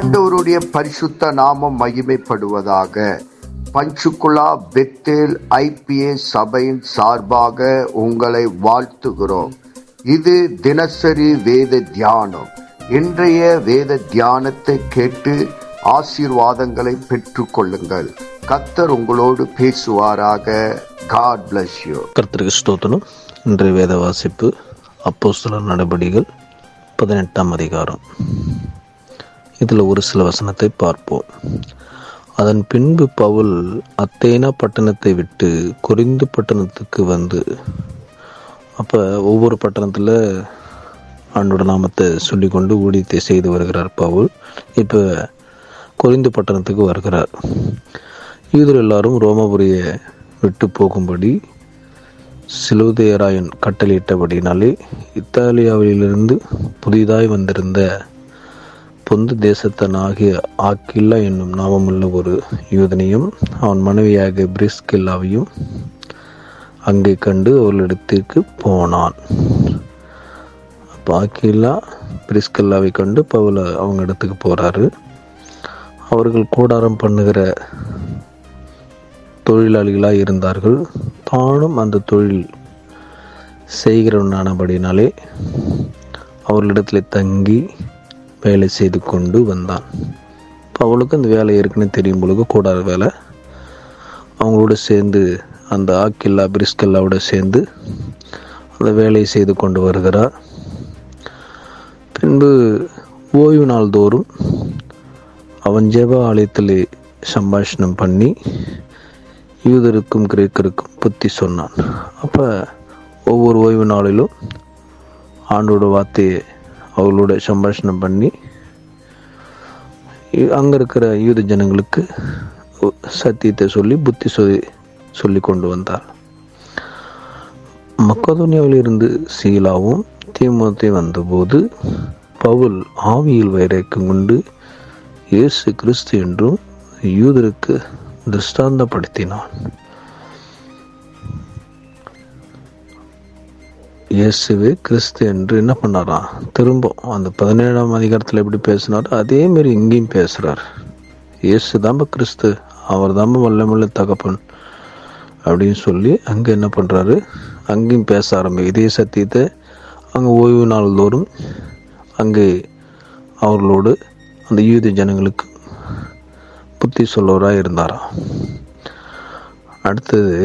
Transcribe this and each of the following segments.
ஆண்டவருடைய பரிசுத்த நாமம் மகிமைப்படுவதாக. பஞ்சுகுலா பெத்தேல் ஐபிஏ சபையின் சார்பாக உங்களை வாழ்த்துகிறோம். இது தினசரி வேத தியானம். இன்றைய வேத தியானத்தை கேட்டு ஆசீர்வாதங்களை பெற்று கொள்ளுங்கள். கத்தர் உங்களோடு பேசுவாராக. காட் பிளஸ் யூ கர்த்தருக்கு ஸ்தோத்திரம். இன்றைய வேத வாசிப்பு அப்போஸ்தலர் நடபடிகள் பதினெட்டாம் அதிகாரம். இதில் ஒரு சில வசனத்தை பார்ப்போம். அதன் பின்பு பவுல் அத்தேனா பட்டணத்தை விட்டு குறிந்து பட்டணத்துக்கு வந்து அப்போ ஒவ்வொரு பட்டணத்தில் ஆண்டோட நாமத்தை சொல்லிக்கொண்டு ஊழியத்தை செய்து வருகிறார் பவுல். இப்போ குறிந்து பட்டணத்துக்கு வருகிறார். யூதர் எல்லாரும் ரோமபுரியை விட்டு போகும்படி சிலுதையராயன் கட்டளையிட்டபடினாலே இத்தாலியாவிலிருந்து புதிதாய் வந்திருந்த பொந்து தேசத்தனாகிய ஆக்கில்லா என்னும் நாமமுள்ள ஒரு யூதனையும் அவன் மனைவியாக பிரிஸ்கில்லாவையும் அங்கே கண்டு அவளிடத்திற்கு போனான். அப்போ ஆக்கில்லா பிரிஸ்கில்லாவை கண்டு பவுல அவங்க இடத்துக்கு போகிறாரு அவர்கள் கூடாரம் பண்ணுகிற தொழிலாளிகளாக இருந்தார்கள். தானும் அந்த தொழில் செய்கிறவனானபடினாலே அவர்களிடத்தில் தங்கி வேலை செய்து கொண்டு வந்தான். இப்போ அவளுக்கு அந்த வேலை ஏற்கனவே தெரியும் பொழுது கூடாத வேலை. அவங்களோட சேர்ந்து அந்த ஆக்கில்லா பிரிஸ்கல்லாவோட சேர்ந்து அந்த வேலையை செய்து கொண்டு வருகிறார். பின்பு ஓய்வு நாள் தோறும் அவன் ஜெப ஆலயத்தில் சம்பாஷணம் பண்ணி யூதருக்கும் கிரேக்கருக்கும் புத்தி சொன்னான். அப்போ ஒவ்வொரு ஓய்வு நாளிலும் ஆண்டோட வார்த்தையை அவங்களோட சம்பாஷணம் பண்ணி அங்கே இருக்கிற யூத ஜனங்களுக்கு சத்தியத்தை சொல்லி புத்தி சொல்லி சொல்லி கொண்டு வந்தார். மக்கதோனியாவில் இருந்து சீலாவும் தீமோத்தை வந்தபோது பவுல் ஆவியில் வைரக்கம் கொண்டு இயேசு கிறிஸ்து என்றும் யூதருக்கு திருஷ்டாந்தப்படுத்தினான். இயேசுவே கிறிஸ்து என்று என்ன பண்ணாராம் திரும்ப அந்த பதினேழாம் அதிகாரத்தில் எப்படி பேசினாரோ அதே மாதிரி இங்கேயும் பேசுகிறார் இயேசு தாம்ப கிறிஸ்து அவர் தாம்ப வல்லமல்ல தகப்பன் அப்படின்னு சொல்லி அங்கே என்ன பண்ணுறாரு அங்கேயும் பேச ஆரம்பி இதே சத்தியத்தை அங்கே ஓய்வு நாள் தோறும் அங்கே அவர்களோடு அந்த யூத ஜனங்களுக்கு புத்தி சொல்லவராக இருந்தாராம் அடுத்தது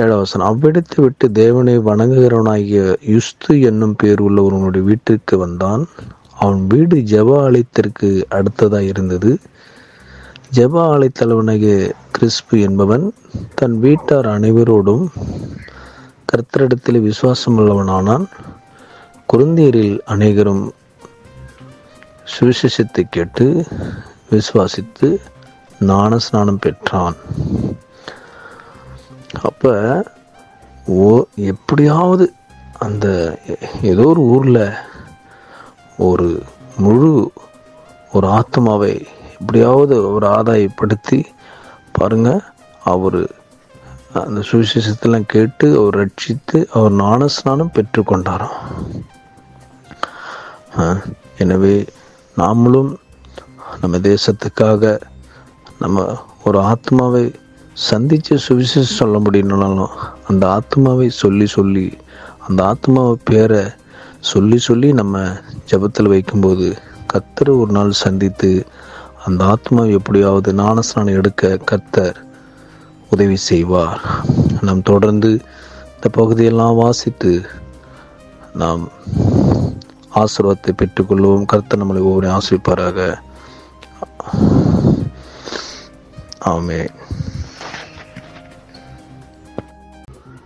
ஏழாவசன் அவ்விடத்தை விட்டு தேவனை வணங்குகிறவனாகிய யுஸ்து என்னும் பேர் உள்ள ஒருவனுடைய வீட்டிற்கு வந்தான். அவன் வீடு ஜப ஆலயத்திற்கு அடுத்ததாக இருந்தது. ஜெப ஆலயத்தலைவனாகிய கிறிஸ்பு என்பவன் தன் வீட்டார் அனைவரோடும் கர்த்தரிடத்தில் விசுவாசம் உள்ளவனானான் குருந்தீரில் அநேகரும் சுவிசேஷத்தை கேட்டு விசுவாசித்து ஞான ஸ்நானம் பெற்றான். அப்போ ஓ எப்படியாவது அந்த ஏதோ ஒரு ஊரில் ஒரு முழு ஒரு ஆத்மாவை எப்படியாவது ஒரு ஆதாயப்படுத்தி பாருங்கள் அவர் அந்த சுவிசேஷத்தெல்லாம் கேட்டு அவர் ரட்சித்து அவர் ஞானஸ்நானம் பெற்றுக்கொண்டாராம் எனவே நாமளும் நம்ம தேசத்துக்காக நம்ம ஒரு ஆத்மாவை சந்தித்து சுவிசேஷம் சொல்ல முடியணுனாலும் அந்த ஆத்மாவை சொல்லி சொல்லி அந்த ஆத்மாவை பேரை சொல்லி சொல்லி நம்ம ஜபத்தில் வைக்கும்போது கத்தர் ஒரு நாள் சந்தித்து அந்த ஆத்மாவை எப்படியாவது ஞானஸ்நானம் எடுக்க கத்தர் உதவி செய்வார். நாம் தொடர்ந்து இந்த பகுதியெல்லாம் வாசித்து நாம் ஆசீர்வாதத்தை பெற்றுக்கொள்வோம். கர்த்தர் நம்மளை ஒவ்வொரு ஆசிரிப்பாராக ஆமே